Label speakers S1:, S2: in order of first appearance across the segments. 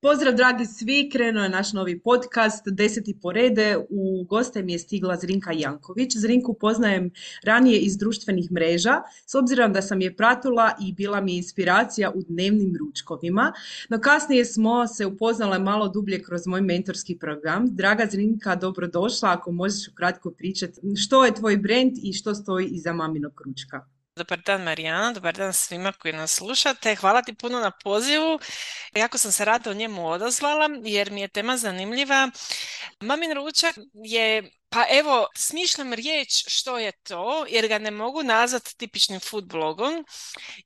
S1: Pozdrav dragi svi, krenuo je naš novi podcast, deseti porede, u goste mi je stigla Zrinka Janković. Zrinku poznajem ranije iz društvenih mreža, s obzirom da sam je pratila i bila mi inspiracija u dnevnim ručkovima, no kasnije smo se upoznale malo dublje kroz moj mentorski program. Draga Zrinka, dobrodošla, ako možeš ukratko pričati što je tvoj brand i što stoji iza maminog ručka.
S2: Dobar dan Marijana, dobar dan svima koji nas slušate. Hvala ti puno na pozivu. Jako sam se rado o njemu odazvala jer mi je tema zanimljiva. Mamin ručak je pa evo, smišljam riječ što je to, jer ga ne mogu nazvati tipičnim food blogom.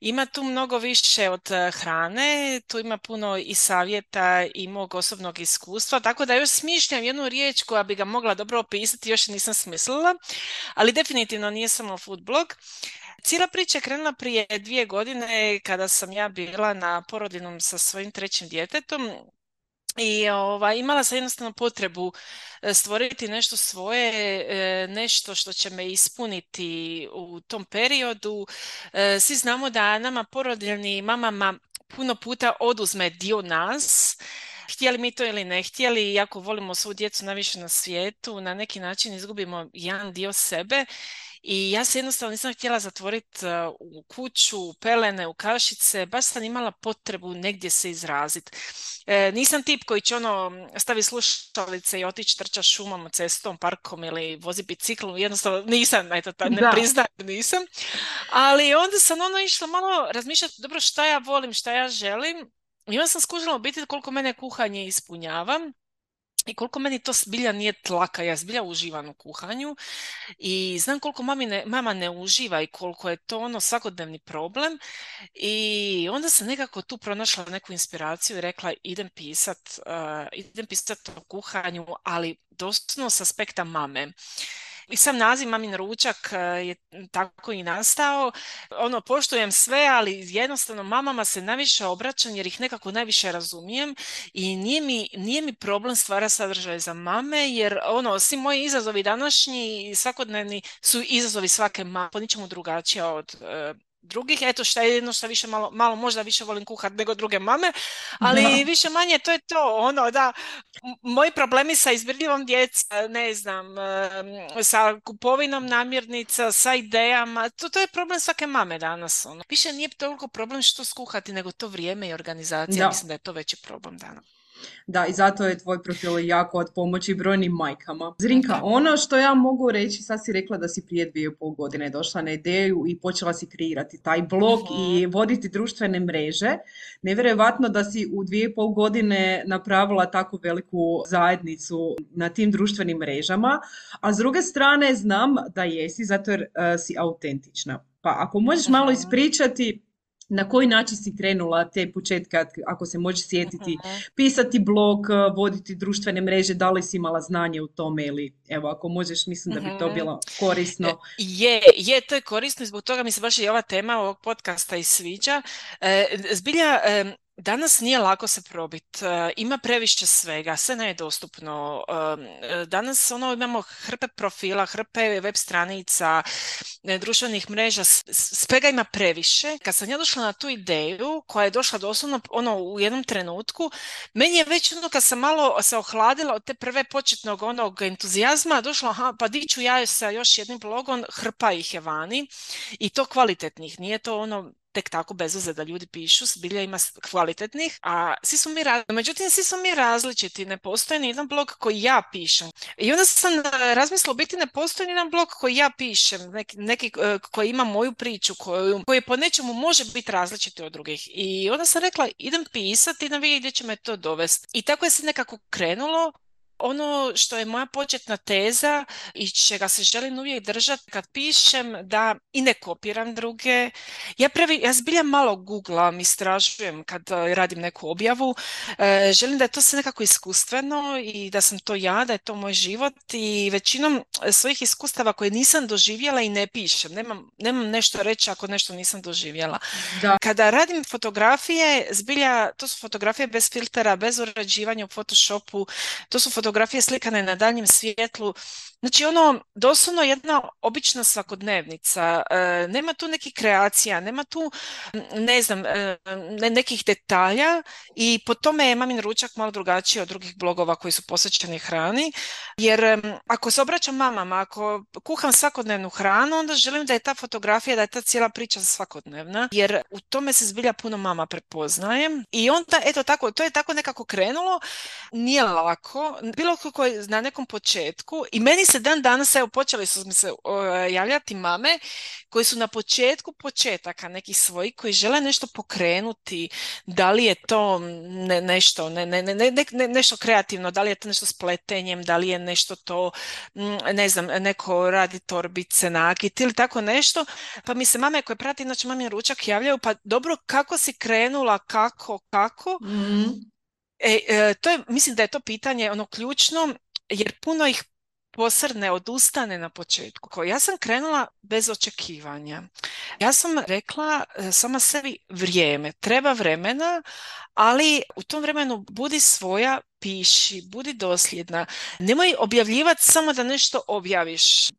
S2: Ima tu mnogo više od eh, hrane, tu ima puno i savjeta i mog osobnog iskustva, tako da još smišljam jednu riječ koja bi ga mogla dobro opisati, još nisam smislila, ali definitivno nije samo food blog. Cijela priča je krenula prije dvije godine kada sam ja bila na porodinom sa svojim trećim djetetom i ova, imala sam jednostavno potrebu e, stvoriti nešto svoje, e, nešto što će me ispuniti u tom periodu. E, svi znamo da nama porodiljni mamama puno puta oduzme dio nas, htjeli mi to ili ne htjeli, iako volimo svu djecu najviše na svijetu, na neki način izgubimo jedan dio sebe i ja se jednostavno nisam htjela zatvoriti e, u kuću, u pelene, u kašice, baš sam imala potrebu negdje se izraziti. E, nisam tip koji će ono stavi slušalice i otići trča šumom, cestom, parkom ili vozi biciklu, jednostavno nisam, eto, ta, ne priznajem, nisam. Ali onda sam ono išla malo razmišljati, dobro šta ja volim, šta ja želim. I onda sam skužila biti koliko mene kuhanje ispunjava i koliko meni to zbilja nije tlaka, ja zbilja uživam u kuhanju i znam koliko mami mama ne uživa i koliko je to ono svakodnevni problem i onda sam nekako tu pronašla neku inspiraciju i rekla idem pisat, uh, idem pisat o kuhanju, ali doslovno s aspekta mame. I sam naziv Mamin ručak e, je tako i nastao. Ono, poštujem sve, ali jednostavno mamama se najviše obraćam jer ih nekako najviše razumijem i nije mi, nije mi problem stvara sadržaj za mame jer ono, svi moji izazovi današnji i svakodnevni su izazovi svake mame, po ničemu drugačije od e, drugih. Eto što je jedno što više malo, malo možda više volim kuhat nego druge mame, ali više manje to je to. Ono da, moji problemi sa izbirljivom djeca, ne znam, sa kupovinom namirnica, sa idejama, to, to je problem svake mame danas. Ono. Više nije toliko problem što skuhati, nego to vrijeme i organizacija. Mislim da je to veći problem danas.
S1: Da, i zato je tvoj profil jako od pomoći brojnim majkama. Zrinka, ono što ja mogu reći, sad si rekla da si prije dvije i pol godine došla na ideju i počela si kreirati taj blog i mhm. voditi društvene mreže. Nevjerojatno da si u dvije i pol godine napravila tako veliku zajednicu na tim društvenim mrežama, a s druge strane znam da jesi zato jer eh, si autentična. Pa ako možeš malo ispričati na koji način si krenula te početke, ako se može sjetiti, pisati blog, voditi društvene mreže, da li si imala znanje u tome ili evo ako možeš, mislim da bi to bilo korisno. E,
S2: je, je, to je korisno i zbog toga mi se baš i ova tema ovog podcasta i sviđa. E, zbilja, Danas nije lako se probiti, e, ima previše svega, sve ne je dostupno. E, danas ono, imamo hrpe profila, hrpe web stranica, e, društvenih mreža, svega ima previše. Kad sam ja došla na tu ideju, koja je došla doslovno ono, u jednom trenutku, meni je već ono kad sam malo se ohladila od te prve početnog onog entuzijazma, došla, aha, pa di ću ja sa još jednim blogom, hrpa ih je vani i to kvalitetnih, nije to ono tek tako bez da ljudi pišu, zbilja ima kvalitetnih, a svi su mi različiti. Međutim, svi su mi različiti, ne postoji ni jedan blog koji ja pišem. I onda sam e, razmislila, biti ne postoji ni jedan blog koji ja pišem, neki, neki e, koji ima moju priču, koju, koji po nečemu može biti različiti od drugih. I onda sam rekla, idem pisati, idem vidjeti gdje će me to dovesti. I tako je se nekako krenulo ono što je moja početna teza i čega se želim uvijek držati kad pišem da i ne kopiram druge. Ja, previ, ja zbilja malo googlam, istražujem kad e, radim neku objavu. E, želim da je to sve nekako iskustveno i da sam to ja, da je to moj život i većinom svojih iskustava koje nisam doživjela i ne pišem. Nemam, nemam nešto reći ako nešto nisam doživjela. Da. Kada radim fotografije, zbilja, to su fotografije bez filtera, bez urađivanja u Photoshopu, to su fotografije fotografije slikane na daljem svjetlu. Znači ono, doslovno jedna obična svakodnevnica. E, nema tu nekih kreacija, nema tu, ne znam, e, nekih detalja i po tome je mamin ručak malo drugačiji od drugih blogova koji su posvećeni hrani. Jer ako se obraćam mamama, ako kuham svakodnevnu hranu, onda želim da je ta fotografija, da je ta cijela priča svakodnevna. Jer u tome se zbilja puno mama prepoznajem. I onda, eto tako, to je tako nekako krenulo. Nije lako bilo kako na nekom početku i meni se dan danas, evo počeli su mi se javljati mame koji su na početku početaka nekih svojih koji žele nešto pokrenuti, da li je to ne, nešto, ne, ne, ne, ne, nešto kreativno, da li je to nešto s pletenjem, da li je nešto to, ne znam, neko radi torbice, nakit ili tako nešto, pa mi se mame koje prati, znači mami ručak javljaju, pa dobro, kako si krenula, kako, kako, mm E, e, to je, mislim da je to pitanje ono ključno, jer puno ih posrne, odustane na početku. Ja sam krenula bez očekivanja. Ja sam rekla e, sama sebi vrijeme, treba vremena, ali u tom vremenu budi svoja, piši, budi dosljedna. Nemoj objavljivati samo da nešto objaviš. E,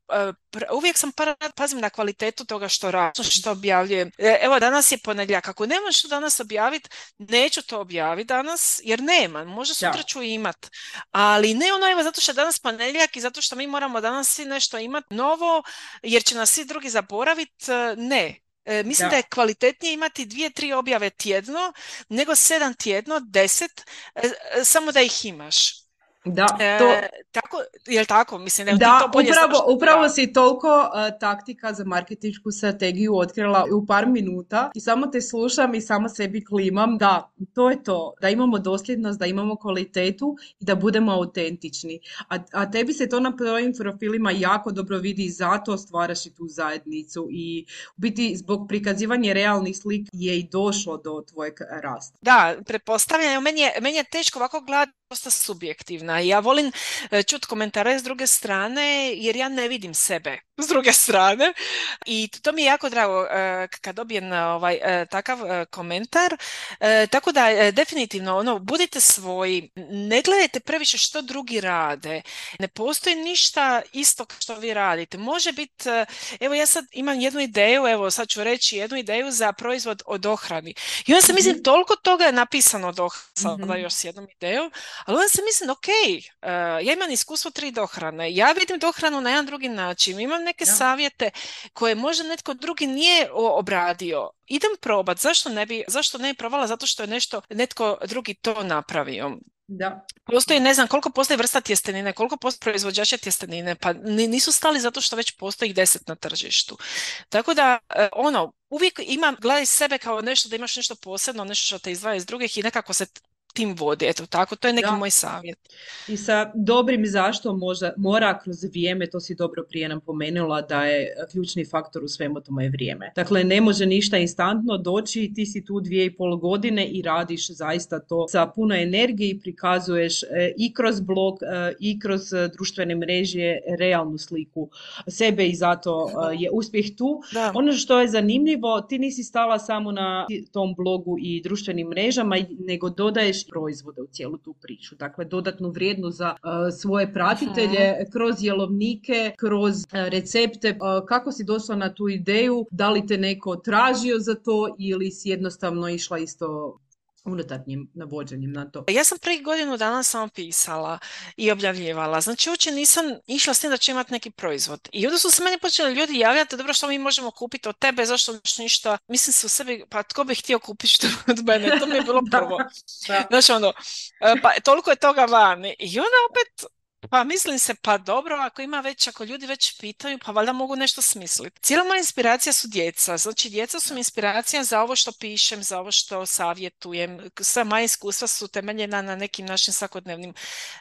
S2: uvijek sam pazim na kvalitetu toga što radim, što objavljujem. E, evo, danas je ponedjeljak. Ako nemam što danas objaviti, neću to objaviti danas, jer nema. Možda sutra ću imat. Ali ne ono, evo, zato što je danas ponedjeljak i zato što mi moramo danas svi nešto imati novo, jer će nas svi drugi zaboraviti. E, ne, E, mislim da. je kvalitetnije imati dvije, tri objave tjedno nego sedam tjedno, deset, e, e, samo da ih imaš.
S1: Da, to...
S2: E, tako, je tako? Mislim,
S1: da,
S2: to
S1: upravo, upravo si toliko uh, taktika za marketinšku strategiju otkrila u par minuta i samo te slušam i samo sebi klimam. Da, to je to. Da imamo dosljednost, da imamo kvalitetu i da budemo autentični. A, a tebi se to na tvojim profilima jako dobro vidi i zato stvaraš i tu zajednicu i u biti zbog prikazivanja realnih slik je i došlo do tvojeg rasta.
S2: Da, pretpostavljam, meni je, meni je teško ovako gledati dosta subjektivna. Ja volim e, čuti komentare s druge strane jer ja ne vidim sebe s druge strane i to mi je jako drago e, kad dobijem ovaj e, takav komentar. Tako da definitivno ono budite svoji, ne gledajte previše što drugi rade. Ne postoji ništa isto što vi radite. Može biti, evo ja sad imam jednu ideju, evo sad ću reći jednu ideju za proizvod od dohrani. I onda se mislim mhm. toliko toga je napisano od dohrani, mm još s jednom idejom, ali onda se mislim, ok, uh, ja imam iskustvo tri dohrane, ja vidim dohranu na jedan drugi način, imam neke savjete koje možda netko drugi nije obradio. Idem probat, zašto ne bi, zašto ne bi probala? Zato što je nešto, netko drugi to napravio.
S1: Da.
S2: Postoji, ne znam, koliko postoji vrsta tjestenine, koliko postoji proizvođača tjestenine, pa nisu stali zato što već postoji deset na tržištu. Tako da, e, ono, uvijek imam, gledaj sebe kao nešto da imaš nešto posebno, nešto što te izdvaja iz drugih i nekako se tim vodi. Eto tako, to je neki moj savjet.
S1: I sa dobrim zašto možda, mora kroz vrijeme, to si dobro prije nam pomenula, da je ključni faktor u svemu tome je vrijeme. Dakle, ne može ništa instantno doći, ti si tu dvije i pol godine i radiš zaista to sa puno energije i prikazuješ e, i kroz blog e, i kroz e, društvene mreže realnu sliku sebe i zato je uspjeh tu. Ono što je zanimljivo, ti nisi stala samo na tom blogu i društvenim mrežama, nego dodaješ proizvode u cijelu tu priču. Dakle, dodatnu vrijednost za uh, svoje pratitelje kroz jelovnike, kroz uh, recepte. Uh, kako si došla na tu ideju? Da li te neko tražio za to ili si jednostavno išla isto unutarnjim navođenjem na to?
S2: Ja sam prije godinu dana samo pisala i objavljivala. Znači uopće nisam išla s tim da će imati neki proizvod. I onda su se meni počeli ljudi javljati, dobro što mi možemo kupiti od tebe, zašto ništa. Mislim se u sebi, pa tko bi htio kupiti što od mene? To mi je bilo prvo. Znači ono, e, pa toliko je toga van. I onda opet pa mislim se, pa dobro, ako ima već, ako ljudi već pitaju, pa valjda mogu nešto smisliti. Cijela moja inspiracija su djeca. Znači, djeca su mi inspiracija za ovo što pišem, za ovo što savjetujem. Sva moja iskustva su temeljena na nekim našim svakodnevnim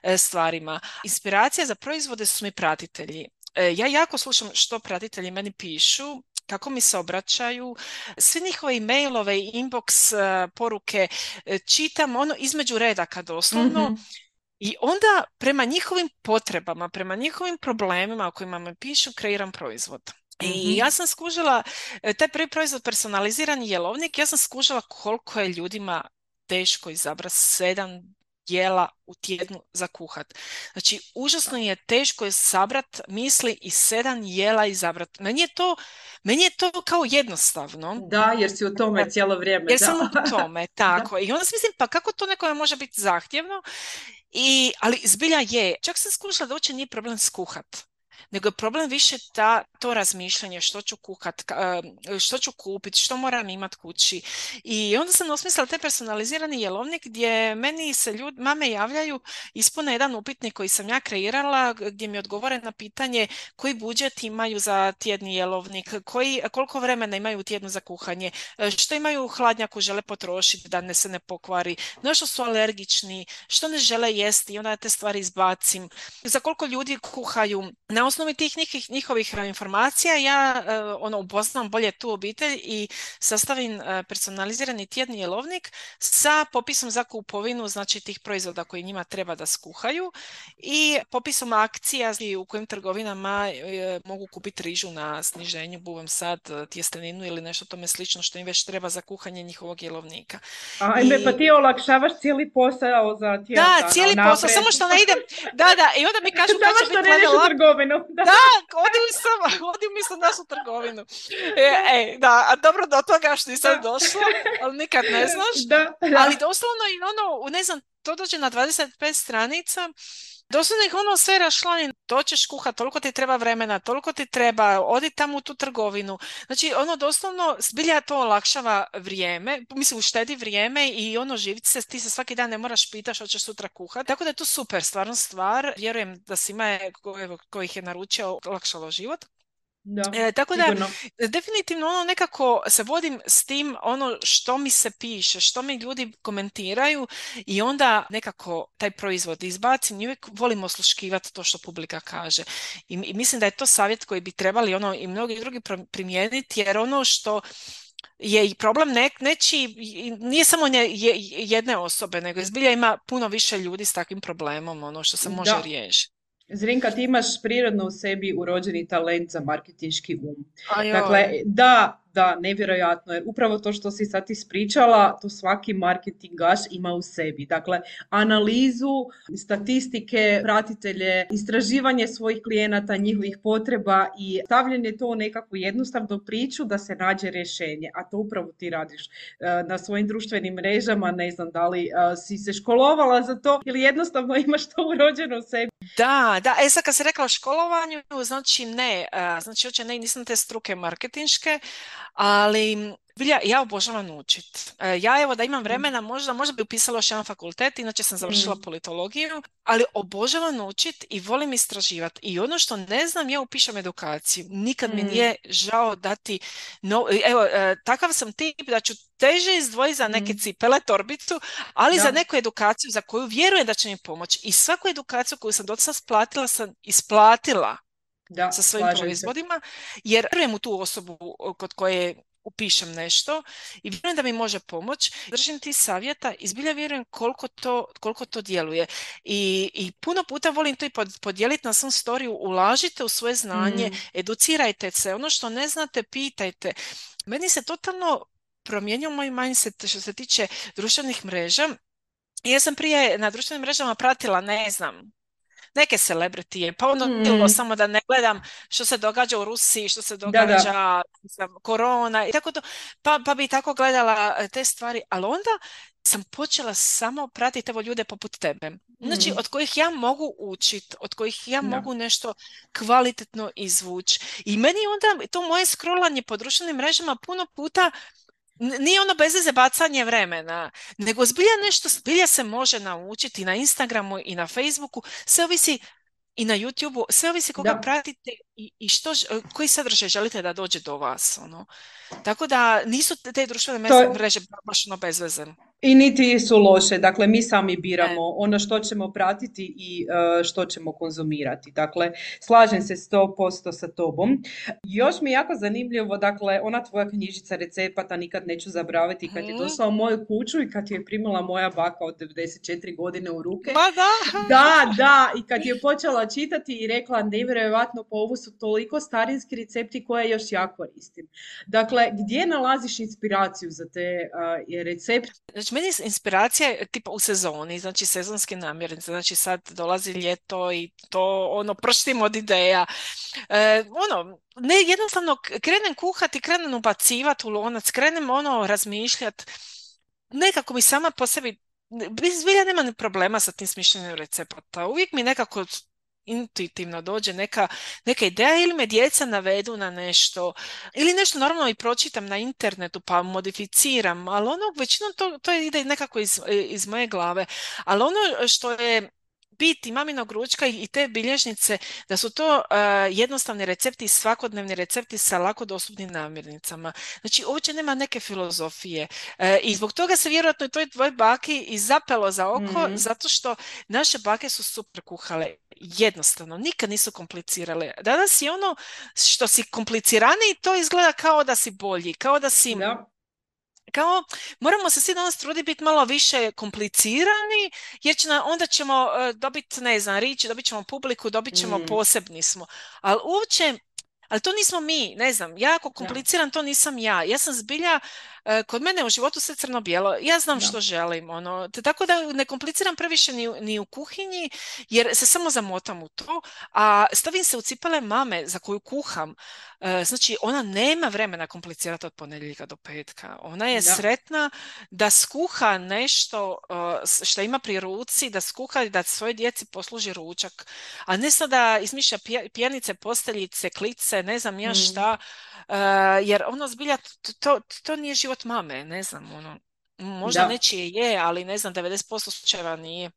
S2: e, stvarima. Inspiracija za proizvode su mi pratitelji. E, ja jako slušam što pratitelji meni pišu, kako mi se obraćaju, sve njihove mailove, inbox e, poruke čitam ono između redaka doslovno. mm i onda prema njihovim potrebama, prema njihovim problemima o kojima me pišu, kreiram proizvod. I mhm. ja sam skužila, e, taj prvi proizvod personalizirani jelovnik, ja sam skužila koliko je ljudima teško izabrati sedam jela u tjednu za kuhat. Znači, užasno je teško je sabrat misli i sedam jela izabrat. Meni je to, meni je to kao jednostavno.
S1: Da, jer si u tome cijelo vrijeme.
S2: Jer sam u tome, tako. I onda mislim, pa kako to nekome može biti zahtjevno? I, ali zbilja je, čak sam skušala da uopće nije problem skuhat nego je problem više ta, to razmišljanje što ću kuhat, što ću kupiti, što moram imat kući. I onda sam osmislila taj personalizirani jelovnik gdje meni se ljudi, mame javljaju, ispune jedan upitnik koji sam ja kreirala gdje mi odgovore na pitanje koji budžet imaju za tjedni jelovnik, koji, koliko vremena imaju u tjednu za kuhanje, e, što imaju u hladnjaku žele potrošiti da ne se ne pokvari, na što su alergični, što ne žele jesti i onda te stvari izbacim, za koliko ljudi kuhaju. Na osnovi tih njih, njihovih e, informacija ja e, ono upoznam bolje tu obitelj i sastavim e, personalizirani tjedni jelovnik sa popisom za kupovinu znači tih proizvoda koji njima treba da skuhaju i popisom akcija u kojim trgovinama mogu kupiti rižu na sniženju, buvom sad, tjesteninu ili nešto tome slično što im već treba za kuhanje njihovog jelovnika.
S1: Ajme, I... pa ti olakšavaš cijeli posao za tjedan.
S2: Da, cijeli posao, samo što ne idem. Da, da, i onda mi kažu kad će
S1: biti trgovinu.
S2: Da, odim sam, odim mislim našu trgovinu. E, e, da, a dobro do toga što nisam došla, ali nikad ne znaš.
S1: Da,
S2: Ali doslovno i ono, ne znam, to dođe na 25 stranica, Doslovno ih ono sve rašlani, to ćeš kuhat, toliko ti treba vremena, toliko ti treba, odi tamo u tu trgovinu. Znači, ono doslovno, zbilja to olakšava vrijeme, mislim, uštedi vrijeme i ono živiti se, ti se svaki dan ne moraš pitati što ćeš sutra kuhat. Tako da je to super, stvarno stvar. Vjerujem da svima je, ko, ih je naručio, olakšalo život.
S1: Da,
S2: e, tako da definitivno ono nekako se vodim s tim ono što mi se piše, što mi ljudi komentiraju i onda nekako taj proizvod izbacim i uvijek volim osluškivati to što publika kaže. I, I, mislim da je to savjet koji bi trebali ono i mnogi drugi primijeniti jer ono što je i problem ne, neći, nije samo nje, jedne osobe, nego izbilja ima puno više ljudi s takvim problemom, ono što se može riješiti.
S1: Zrinka, ti imaš prirodno u sebi urođeni talent za marketinški um. Dakle, da, da, nevjerojatno, jer upravo to što si sad ispričala, to svaki marketingaš ima u sebi. Dakle, analizu, statistike, pratitelje, istraživanje svojih klijenata, njihovih potreba i stavljanje to u nekakvu jednostavnu priču da se nađe rješenje. A to upravo ti radiš e, na svojim društvenim mrežama, ne znam da li e, si se školovala za to ili jednostavno imaš to urođeno u sebi.
S2: Da, da, e sad kad si rekla školovanju, znači ne, e, znači uopće ne, nisam te struke marketinške, ali Vilja, ja obožavam učit. E, ja evo da imam mm. vremena, možda, možda bi upisala još jedan fakultet, inače sam završila mm. politologiju, ali obožavam učit i volim istraživati. I ono što ne znam, ja upišem edukaciju. Nikad mi mm. nije žao dati, no, evo, e, takav sam tip da ću teže izdvojiti za neke cipele, torbicu, ali za neku edukaciju za koju vjerujem da će mi pomoći. I svaku edukaciju koju sam do sada splatila sam isplatila da, sa svojim proizvodima, jer vjerujem u tu osobu kod koje upišem nešto i vjerujem da mi može pomoći. Držim ti savjeta i zbilja vjerujem koliko to, koliko to djeluje. I, I puno puta volim to i podijeliti na svom storiju. Ulažite u svoje znanje, mm. educirajte se. Ono što ne znate, pitajte. Meni se totalno promijenio moj mindset što se tiče društvenih mreža. Ja sam prije na društvenim mrežama pratila, ne znam, neke celebritije, pa ono bilo mm. samo da ne gledam što se događa u Rusiji, što se događa da, korona i tako to, pa, pa bi tako gledala e, te stvari, ali onda sam počela samo pratiti evo ljude poput tebe. Znači,
S1: Mhm.
S2: od kojih ja mogu učit, od kojih ja
S1: Da.
S2: mogu nešto kvalitetno izvući. I meni onda to moje scrollanje po društvenim mrežama puno puta nije ono bez veze bacanje vremena, nego zbilja nešto, zbilja se može naučiti na Instagramu i na Facebooku, sve ovisi i na YouTubeu, sve ovisi koga
S1: Da.
S2: pratite i, i što, ž- koji sadržaj želite da dođe do vas, ono. Tako da nisu te- društvene
S1: To
S2: mreže- baš ono bez veze.
S1: I niti su loše, dakle mi sami biramo ono što ćemo pratiti i e, što ćemo konzumirati. Dakle, slažem se 100% sa tobom. Još mi je jako zanimljivo, dakle, ona tvoja knjižica recepata nikad neću zaboraviti kad je
S2: Mhm.
S1: došla u moju kuću i kad je primila moja baka od 94 godine u ruke.
S2: Ma da!
S1: Da, da, i kad je počela čitati i rekla nevjerojatno, pa ovo su toliko starinski recepti koje još ja koristim. Dakle, gdje nalaziš inspiraciju za te a, recepte?
S2: Znači, meni inspiracija je tipa u sezoni, znači sezonske namirnice, znači sad dolazi ljeto i to ono prštim od ideja. E, ono, ne jednostavno krenem kuhati, krenem ubacivati u lonac, krenem ono razmišljati, nekako mi sama po sebi, zbilja nema problema sa tim smišljanjem recepata, uvijek mi nekako intuitivno dođe neka, neka ideja ili me djeca navedu na nešto ili nešto normalno i pročitam na internetu pa modificiram, ali ono većinom to, to ide nekako iz, iz moje glave. Ali ono što je bit i maminog ručka i te bilježnice, da su to eh, jednostavni recepti, svakodnevni recepti sa lako dostupnim namirnicama. Znači, uopće nema neke filozofije. Eh, I zbog toga se vjerojatno i toj tvoj baki i zapelo za oko,
S1: Mhm.
S2: zato što naše bake su super kuhale. Jednostavno, nikad nisu komplicirale. Danas je ono što si kompliciraniji, to izgleda kao da si bolji, kao da si
S1: Da,
S2: kao moramo se svi danas truditi biti malo više komplicirani jer će na, onda ćemo e, dobiti ne znam rič, dobit ćemo publiku, dobit ćemo
S1: Mm.
S2: posebni smo. Ali uopće, ali to nismo mi, ne znam, ja ako kompliciram to nisam ja. Ja sam zbilja, kod mene u životu sve crno-bijelo, ja znam
S1: Da.
S2: što želim, ono, tako da ne kompliciram previše ni, u- ni u kuhinji jer se samo zamotam u to, a stavim se u cipele mame za koju kuham. E, Znači, ona nema vremena komplicirati od ponedjeljka do petka. Ona je
S1: Da.
S2: sretna da skuha nešto e, što ima pri ruci, da skuha i da svojoj djeci posluži ručak. A ne sad da izmišlja pje- pjenice, posteljice, klice, ne znam ja
S1: Mm.
S2: šta. E, jer ono zbilja, t- to, to nije život mame, ne znam, ono. Možda
S1: Da.
S2: nečije je, ali ne znam, 90% slučajeva nije.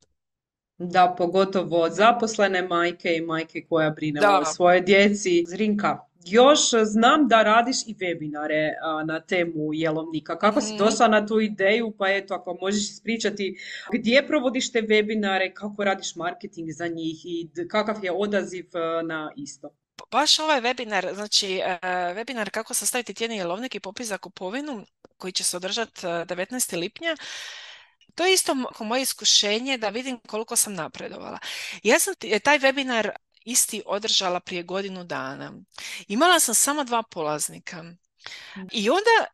S1: da, pogotovo zaposlene majke i majke koja brine
S2: Da.
S1: o svojoj djeci. Zrinka, još znam da radiš i webinare a, na temu jelovnika. Kako si
S2: Mhm.
S1: došla na tu ideju? Pa eto, ako možeš ispričati gdje provodiš te webinare, kako radiš marketing za njih i kakav je odaziv a, na isto?
S2: Baš ovaj webinar, znači e, webinar kako sastaviti tjedni jelovnik i popis za kupovinu koji će se održati e, 19. lipnja. To je isto mo- moje iskušenje da vidim koliko sam napredovala. Ja sam taj webinar isti održala prije godinu dana. Imala sam samo dva polaznika. I onda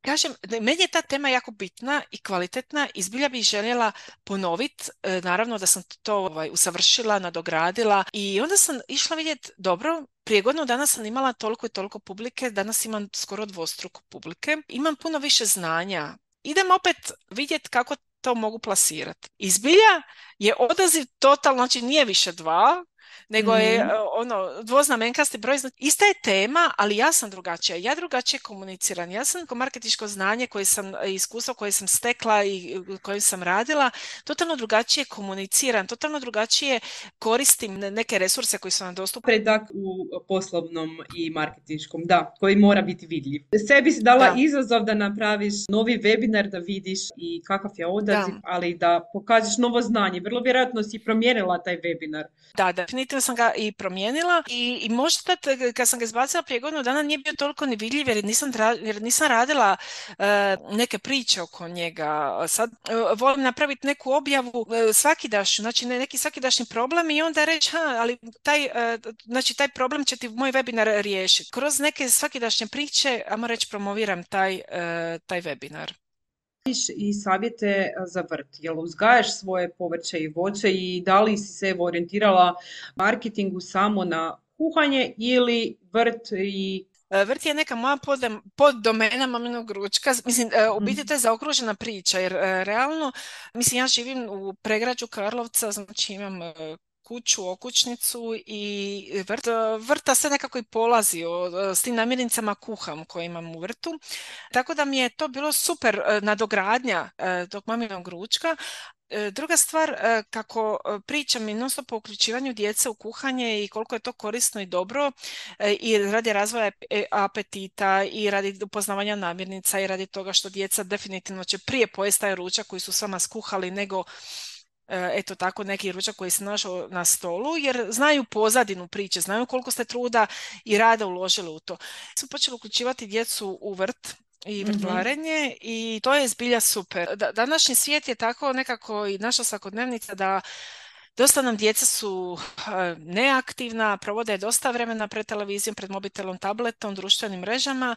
S2: Kažem, meni je ta tema jako bitna i kvalitetna i zbilja bih željela ponoviti. Naravno da sam to ovaj, usavršila, nadogradila i onda sam išla vidjeti, dobro, prije godinu dana sam imala toliko i toliko publike, danas imam skoro dvostruko publike. Imam puno više znanja. Idem opet vidjeti kako to mogu plasirati. I zbilja je odaziv totalno, znači nije više dva, nego je
S1: Mhm.
S2: e, ono dvoznamenkasti broj. Ista je tema, ali ja sam drugačija. Ja drugačije komuniciram. Ja sam ko marketičko znanje koje sam, e, iskustvo koje sam stekla i e, kojim sam radila, totalno drugačije komuniciram, totalno drugačije koristim ne- neke resurse koji su nam dostupni.
S1: Predak u poslovnom i marketinškom, da, koji mora biti vidljiv. Sebi si dala
S2: Da.
S1: izazov da napraviš novi webinar, da vidiš i kakav je odaziv,
S2: Da.
S1: ali da pokažeš novo znanje. Vrlo vjerojatno si promijenila taj webinar.
S2: Da, definitivno sam ga i promijenila i, i možda t- kad sam ga izbacila prije godinu dana nije bio toliko ni vidljiv jer nisam, jer nisam radila e, neke priče oko njega. Sad e, volim napraviti neku objavu e, svakidašnju, znači ne- neki svakidašnji problem i onda reći, ha, ali taj, znači taj problem će ti moj webinar riješiti. Kroz neke svakidašnje priče, ajmo reći, promoviram taj, taj webinar.
S1: I savjete za vrt. Jel uzgajaš svoje povrće i voće i da li si se orijentirala marketingu samo na kuhanje ili vrt i
S2: Vrt je neka moja pod, domena maminog ručka. Mislim, u biti mhm. to je zaokružena priča, jer realno, mislim, ja živim u pregrađu Karlovca, znači imam kuću, okućnicu i vrt, vrta sve nekako i polazi s tim namirnicama kuham koje imam u vrtu. Tako da mi je to bilo super nadogradnja tog maminog ručka, E, druga stvar, e, kako e, pričam i non po uključivanju djece u kuhanje i koliko je to korisno i dobro i radi razvoja apetita i radi upoznavanja namirnica i radi toga što djeca definitivno će prije pojesti taj ručak koji su s vama skuhali nego eto tako neki ručak koji se našao na stolu jer znaju pozadinu priče, znaju koliko ste truda i rada uložili u to. Su počeli uključivati djecu u vrt i mhm. vrtlarenje i to je zbilja super. današnji svijet je tako nekako i naša svakodnevnica da Dosta nam djeca su neaktivna, provode dosta vremena pred televizijom, pred mobitelom, tabletom, društvenim mrežama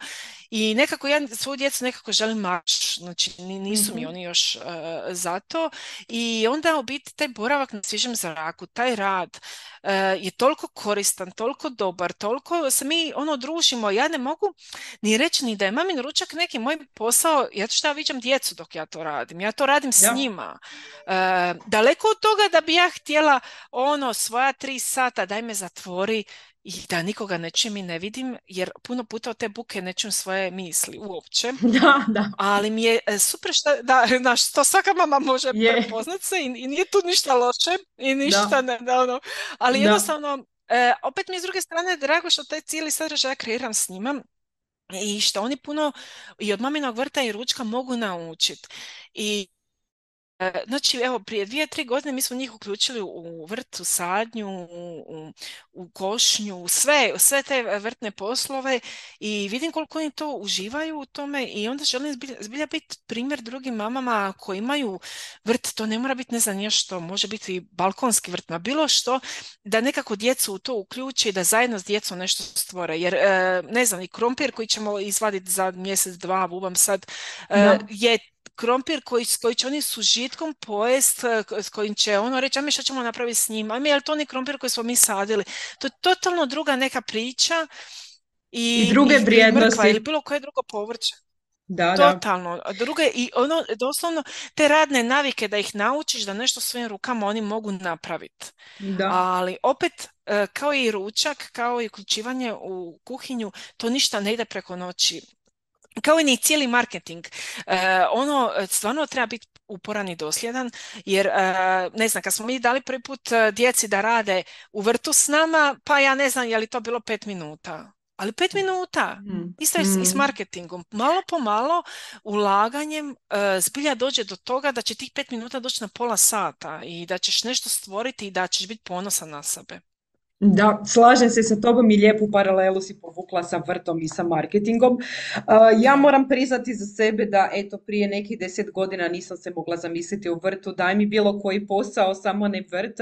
S2: i nekako ja svoju djecu nekako želim maš, znači nisu mi mhm. oni još uh, za to i onda u biti taj boravak na svježem zraku, taj rad je toliko koristan, toliko dobar, toliko se mi ono družimo, ja ne mogu ni reći ni da je mamin ručak neki moj posao, ja što ja viđam djecu dok ja to radim, ja to radim s njima. daleko od toga da bi ja htjela ono svoja tri sata daj me zatvori i da nikoga ne čujem i ne vidim, jer puno puta od te buke ne svoje misli uopće.
S1: Da, da.
S2: Ali mi je e, super što, da, naš, to svaka mama može je. prepoznat se i, i, nije tu ništa loše i ništa ne, da, ono. Ali jednostavno, e, opet mi je s druge strane drago što taj cijeli sadržaj kreiram s njima i što oni puno i od maminog vrta i ručka mogu naučiti. I znači, evo, prije dvije, tri godine mi smo njih uključili u vrt, u sadnju, u, u košnju, sve, sve te vrtne poslove i vidim koliko oni to uživaju u tome i onda želim zbilja, zbilja biti primjer drugim mamama koji imaju vrt, to ne mora biti ne znam što, može biti balkonski vrt, na bilo što, da nekako djecu u to uključe i da zajedno s djecom nešto stvore. Jer, e, ne znam, i krompir koji ćemo izvaditi za mjesec, dva, bubam sad, e, je krompir koji, koji će oni s užitkom pojest, eh, s kojim će ono reći, a mi što ćemo napraviti s njim, a mi je li to oni krompir koji smo mi sadili. To je totalno druga neka priča
S1: i, I druge vrijednosti.
S2: Ili bilo koje drugo povrće.
S1: Da,
S2: Totalno. Da. Druge, I ono, doslovno, te radne navike da ih naučiš da nešto svojim rukama oni mogu napraviti.
S1: Da.
S2: Ali opet, eh, kao i ručak, kao i uključivanje u kuhinju, to ništa ne ide preko noći kao i ni cijeli marketing. E, ono stvarno treba biti uporan i dosljedan, jer e, ne znam, kad smo mi dali prvi put e, djeci da rade u vrtu s nama, pa ja ne znam je li to bilo pet minuta. Ali pet minuta, mm. isto je i s mm. marketingom. Malo po malo, ulaganjem, zbilja dođe do toga da će tih pet minuta doći na pola sata i da ćeš nešto stvoriti i da ćeš biti ponosan na sebe.
S1: Da, slažem se sa tobom i lijepu paralelu si povukla sa vrtom i sa marketingom. ja moram priznati za sebe da eto prije nekih deset godina nisam se mogla zamisliti u vrtu, daj mi bilo koji posao, samo ne vrt,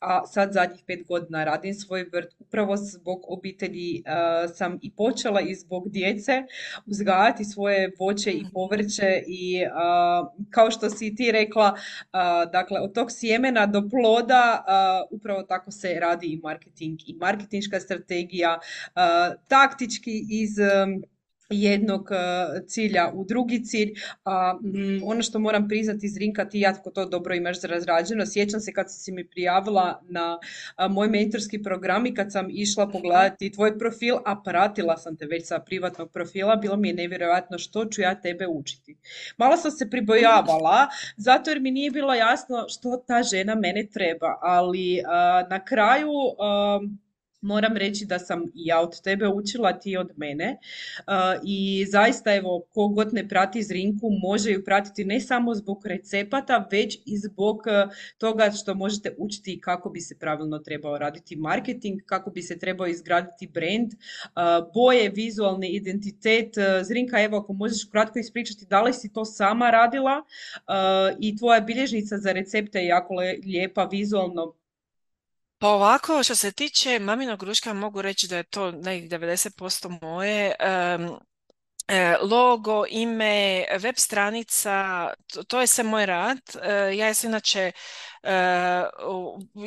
S1: a sad zadnjih pet godina radim svoj vrt. Upravo zbog obitelji sam i počela i zbog djece uzgajati svoje voće i povrće i kao što si ti rekla, dakle od tog sjemena do ploda upravo tako se radi i marketing marketing i marketinška strategija, taktički iz jednog cilja u drugi cilj. A, ono što moram priznati, Zrinka, ti jako to dobro imaš razrađeno. Sjećam se kad si mi prijavila na moj mentorski program i kad sam išla pogledati tvoj profil, a pratila sam te već sa privatnog profila, bilo mi je nevjerojatno što ću ja tebe učiti. Malo sam se pribojavala, zato jer mi nije bilo jasno što ta žena mene treba, ali na kraju moram reći da sam i ja od tebe učila, ti od mene i zaista evo kogod ne prati Zrinku može ju pratiti ne samo zbog recepata već i zbog toga što možete učiti kako bi se pravilno trebao raditi marketing, kako bi se trebao izgraditi brand, boje, vizualni identitet. Zrinka evo ako možeš kratko ispričati da li si to sama radila i tvoja bilježnica za recepte je jako lijepa vizualno
S2: pa ovako, što se tiče maminog ručka, mogu reći da je to nekih 90% moje. Logo, ime, web stranica, to, je sve moj rad. Ja sam inače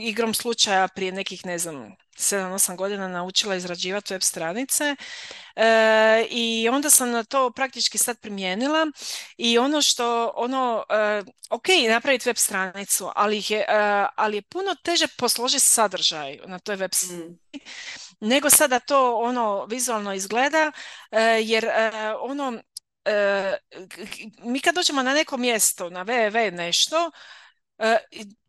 S2: igrom slučaja prije nekih, ne znam, 7-8 godina naučila izrađivati web stranice e, i onda sam na to praktički sad primijenila i ono što, ono, e, ok, napraviti web stranicu, ali je, e, ali je puno teže posložiti sadržaj na toj web stranici. Mm. Nego sada to ono vizualno izgleda, jer ono, mi kad dođemo na neko mjesto, na www nešto,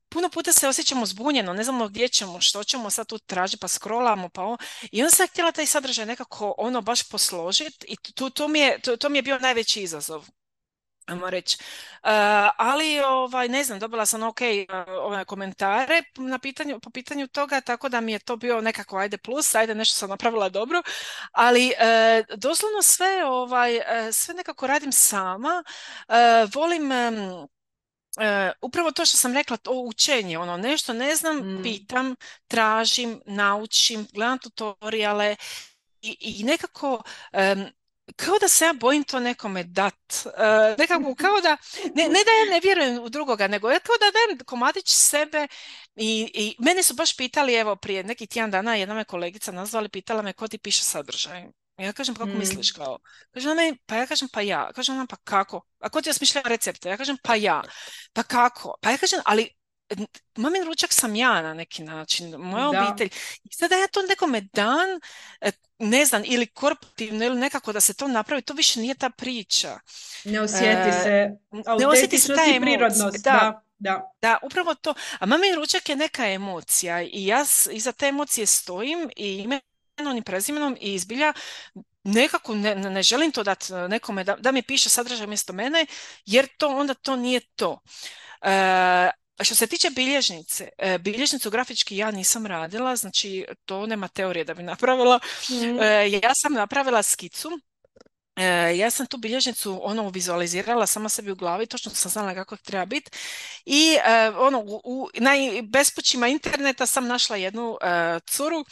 S2: puno puta se osjećamo zbunjeno, ne znamo gdje ćemo, što ćemo sad tu tražiti, pa scrollamo, pa ovo. I onda sam htjela taj sadržaj nekako ono baš posložiti i to, to, mi je, to, to mi je bio najveći izazov ajmo reći. Uh, ali ovaj, ne znam, dobila sam ok uh, komentare na pitanju, po pitanju toga, tako da mi je to bio nekako ajde plus, ajde nešto sam napravila dobro, ali uh, doslovno sve, ovaj, sve nekako radim sama, volim E, upravo to što sam rekla, to učenje, ono nešto ne znam, mm. pitam, tražim, naučim, gledam tutoriale i, i nekako kao da se ja bojim to nekome dat. Uh, nekako kao da, ne, ne da ja ne vjerujem u drugoga, nego ja kao da dajem komadić sebe i, i mene su baš pitali, evo prije neki tjedan dana jedna me kolegica nazvali, pitala me ko ti piše sadržaj. Ja kažem, kako mm. misliš kao? Kaže ona, pa ja kažem, pa ja. Kaže ona, pa kako? A ko ti osmišlja recepte? Ja kažem, pa ja. Pa kako? Pa ja kažem, ali mamin ručak sam ja na neki način, moja obitelj. I sada ja to nekome dan, e, ne znam, ili korporativno ili nekako da se to napravi, to više nije ta priča.
S1: Ne osjeti e, se
S2: ne osjeti se ta
S1: prirodnost. Da, da,
S2: da. upravo to. A mamin ručak je neka emocija i ja iza te emocije stojim i ime imenom i prezimenom i izbilja nekako ne, ne želim to dati nekome da, da mi piše sadržaj mjesto mene jer to onda to nije to. E, što se tiče bilježnice, e, bilježnicu grafički ja nisam radila, znači to nema teorije da bi napravila. mm ja sam napravila skicu E, ja sam tu bilježnicu ono vizualizirala sama sebi u glavi, točno sam znala kako treba biti i ono u, na bespućima interneta sam našla jednu curu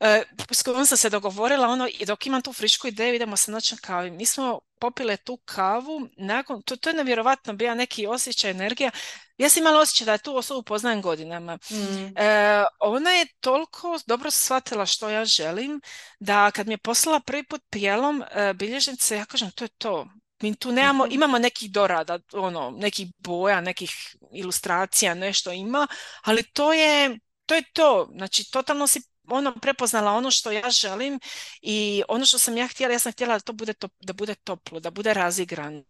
S2: E, s kojom sam se dogovorila ono, i dok imam tu frišku ideju idemo se noćan kavi. Mi smo popile tu kavu, nakon, to, to je nevjerovatno bio neki osjećaj energija. Ja sam imala osjećaj da je tu osobu poznajem godinama. Mm. E, ona je toliko dobro shvatila što ja želim, da kad mi je poslala prvi put prijelom e, bilježnice, ja kažem to je to. Mi tu nemamo, mhm. imamo nekih dorada, ono, nekih boja, nekih ilustracija, nešto ima, ali to je to je to. Znači, totalno si ono prepoznala ono što ja želim i ono što sam ja htjela, ja sam htjela da to bude, to, da bude toplo, da bude razigrano.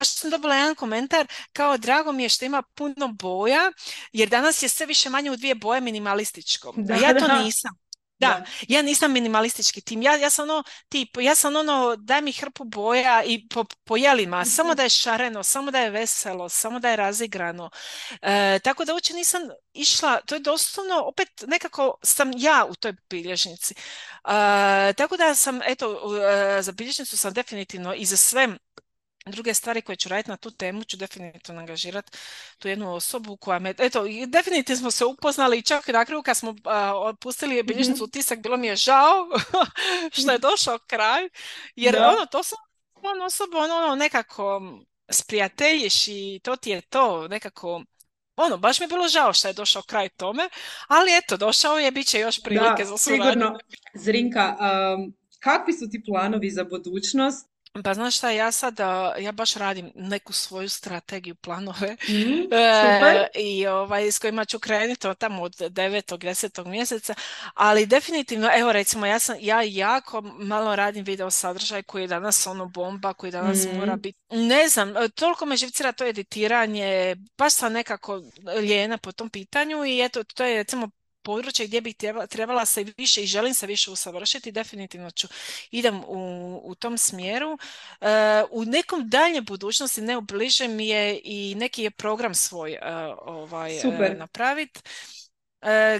S2: Baš sam dobila jedan komentar kao drago mi je što ima puno boja jer danas je sve više manje u dvije boje minimalističko. Da, ja to nisam. Da, ja nisam minimalistički tim. Ja, ja sam ono tip, ja sam ono daj mi hrpu boja i po, po jelima, samo mhm. da je šareno, samo da je veselo, samo da je razigrano. E, tako da uopće nisam išla, to je doslovno, opet nekako sam ja u toj bilježnici. E, tako da sam, eto, e, za bilježnicu sam definitivno i za sve druge stvari koje ću raditi na tu temu ću definitivno angažirati tu jednu osobu koja me, eto, definitivno smo se upoznali i čak na kraju kad smo uh, pustili bilježnicu mm tisak, bilo mi je žao što je došao kraj, jer ono, to sam on osoba, ono, ono, nekako sprijateljiš i to ti je to, nekako, ono, baš mi je bilo žao što je došao kraj tome, ali eto, došao je, bit će još prilike za suradnju.
S1: sigurno. Zrinka, um, kakvi su ti planovi za budućnost?
S2: Pa znaš šta, ja sad, ja baš radim neku svoju strategiju, planove
S1: mm,
S2: i ovaj, s kojima ću krenuti tamo od 9. 10. mjeseca, ali definitivno, evo recimo, ja, sam, ja jako malo radim video sadržaj koji je danas ono bomba, koji danas mora mm. biti, ne znam, toliko me živcira to editiranje, baš sam nekako lijena po tom pitanju i eto, to je recimo područje gdje bih trebala se više i želim se više usavršiti, definitivno ću idem u, u tom smjeru. E, u nekom dalje budućnosti, ne u mi je i neki je program svoj uh, ovaj, uh, napraviti.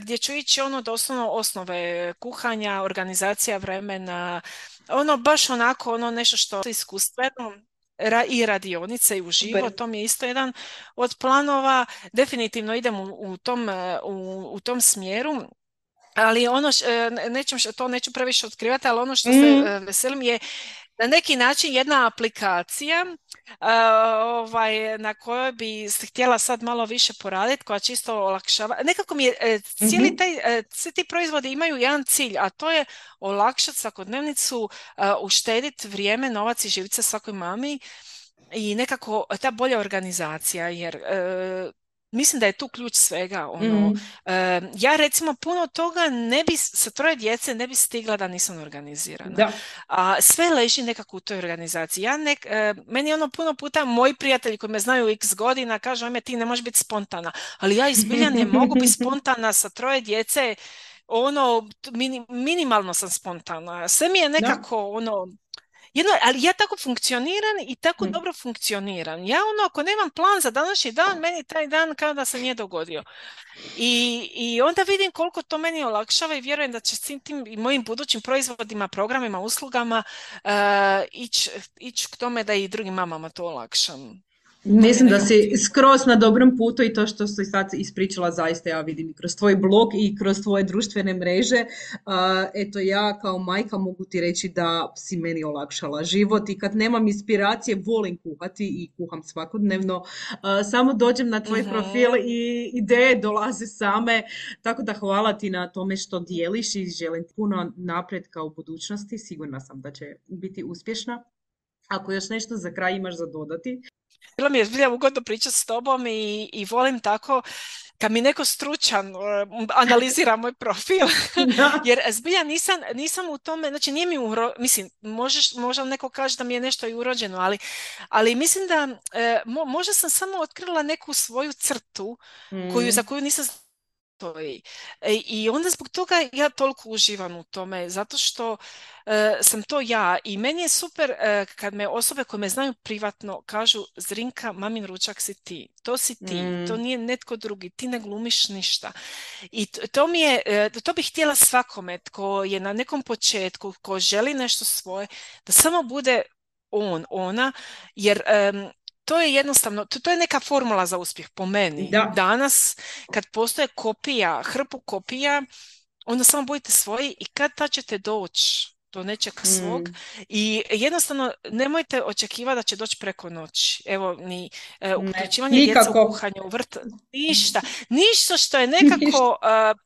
S2: gdje ću ići ono doslovno osnove kuhanja, organizacija vremena, ono baš onako ono nešto što je iskustveno i radionice i uživo, to mi je isto jedan od planova. Definitivno idem u, tom, e, u, u tom smjeru. Ali ono, š, e, nećem, to neću previše otkrivati, ali ono što se mm. veselim je na neki način jedna aplikacija ovaj, na kojoj bi se htjela sad malo više poraditi, koja čisto olakšava. Nekako mi je, e, cijeli mhm. taj, e, svi ti proizvodi imaju jedan cilj, a to je olakšati svakodnevnicu, uštediti vrijeme, novac i živice svakoj mami i nekako ta bolja organizacija, jer e, mislim da je tu ključ svega. Ono, mm. ja recimo puno toga ne bi, sa troje djece ne bi stigla da nisam organizirana. Da. A sve leži nekako u toj organizaciji. Ja nek, e, meni ono puno puta moji prijatelji koji me znaju x godina kažu ajme ti ne možeš biti spontana. Ali ja izbiljan ne mogu biti spontana sa troje djece ono, minimalno sam spontana. Sve mi je nekako ono, jedno, ali ja tako funkcioniram i tako mm. dobro funkcioniram. Ja ono, ako nemam plan za današnji dan, meni taj dan kao da se nije dogodio. I, I onda vidim koliko to meni olakšava i vjerujem da će s tim i mojim budućim proizvodima, programima, uslugama uh, ići ić k tome da i drugim mamama to olakšam.
S1: Mislim da si skroz na dobrom putu i to što si sad ispričala zaista ja vidim i kroz tvoj blog i kroz tvoje društvene mreže. eto ja kao majka mogu ti reći da si meni olakšala život i kad nemam inspiracije volim kuhati i kuham svakodnevno. samo dođem na tvoj profil i ideje dolaze same. Tako da hvala ti na tome što dijeliš i želim puno napretka u budućnosti. Sigurna sam da će biti uspješna. Ako još nešto za kraj imaš za dodati.
S2: Bilo mi je zbilja ugodno pričati s tobom i, i volim tako kad mi neko stručan uh, analizira moj profil, jer zbilja nisam, nisam u tome, znači nije mi uro, mislim, možeš, možda neko kaže da mi je nešto i urođeno, ali, ali mislim da e, možda sam samo otkrila neku svoju crtu koju, za mm. koju nisam stoji. E, I onda zbog toga ja toliko uživam u tome, zato što e, sam to ja i meni je super e, kad me osobe koje me znaju privatno kažu Zrinka, mamin ručak si ti, to si ti, to mm. nije netko drugi, ti ne glumiš ništa. I to, mi je, to bih htjela svakome tko je na nekom početku, ko želi nešto svoje, da samo bude on, ona, jer to je jednostavno, to, to je neka formula za uspjeh po meni. Da. Danas, kad postoje kopija, hrpu kopija, onda samo budite svoji i kad ta ćete doći do nečeg svog mm. i jednostavno nemojte očekivati da će doći preko noći. Evo, ni e, uključivanje djeca u kuhanje, u vrt, ništa. Ništa što je nekako,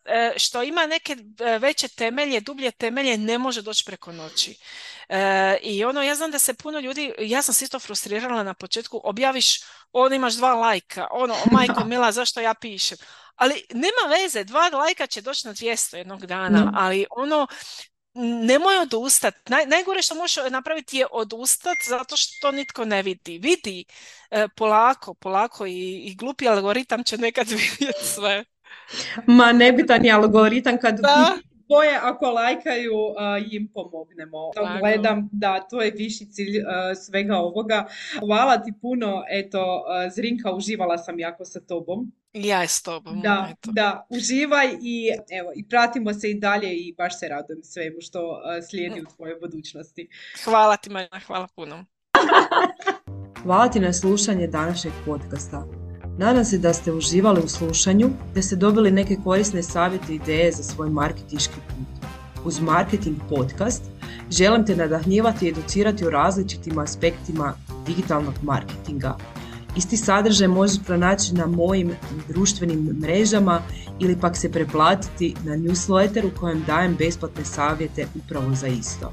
S2: e, što ima neke e, veće temelje, dublje temelje, ne može doći preko noći. I ono, ja znam da se puno ljudi, ja sam se isto frustrirala na početku, objaviš, on imaš dva lajka, ono, majko mila, zašto ja pišem? Ali nema veze, dva lajka će doći na 200 jednog dana, ali ono, nemoj odustati. Naj, najgore što možeš napraviti je odustati zato što to nitko ne vidi. Vidi e, polako, polako i, i glupi algoritam će nekad vidjeti sve.
S1: Ma nebitan je algoritam kad da. Boje ako lajkaju im pomognemo. Gledam da to je viši cilj svega ovoga. Hvala ti puno. Eto, Zrinka, uživala sam jako sa tobom.
S2: Ja je s tobom.
S1: Da, da, uživaj i evo, i pratimo se i dalje i baš se radujem svemu što slijedi u tvojoj budućnosti.
S2: Hvala ti, Maja, hvala puno.
S1: hvala ti na slušanje današnjeg podcasta. Nadam se da ste uživali u slušanju, da ste dobili neke korisne savjete i ideje za svoj marketinški put. Uz Marketing Podcast želim te nadahnjivati i educirati o različitim aspektima digitalnog marketinga. Isti sadržaj možeš pronaći na mojim društvenim mrežama ili pak se preplatiti na newsletter u kojem dajem besplatne savjete upravo za isto.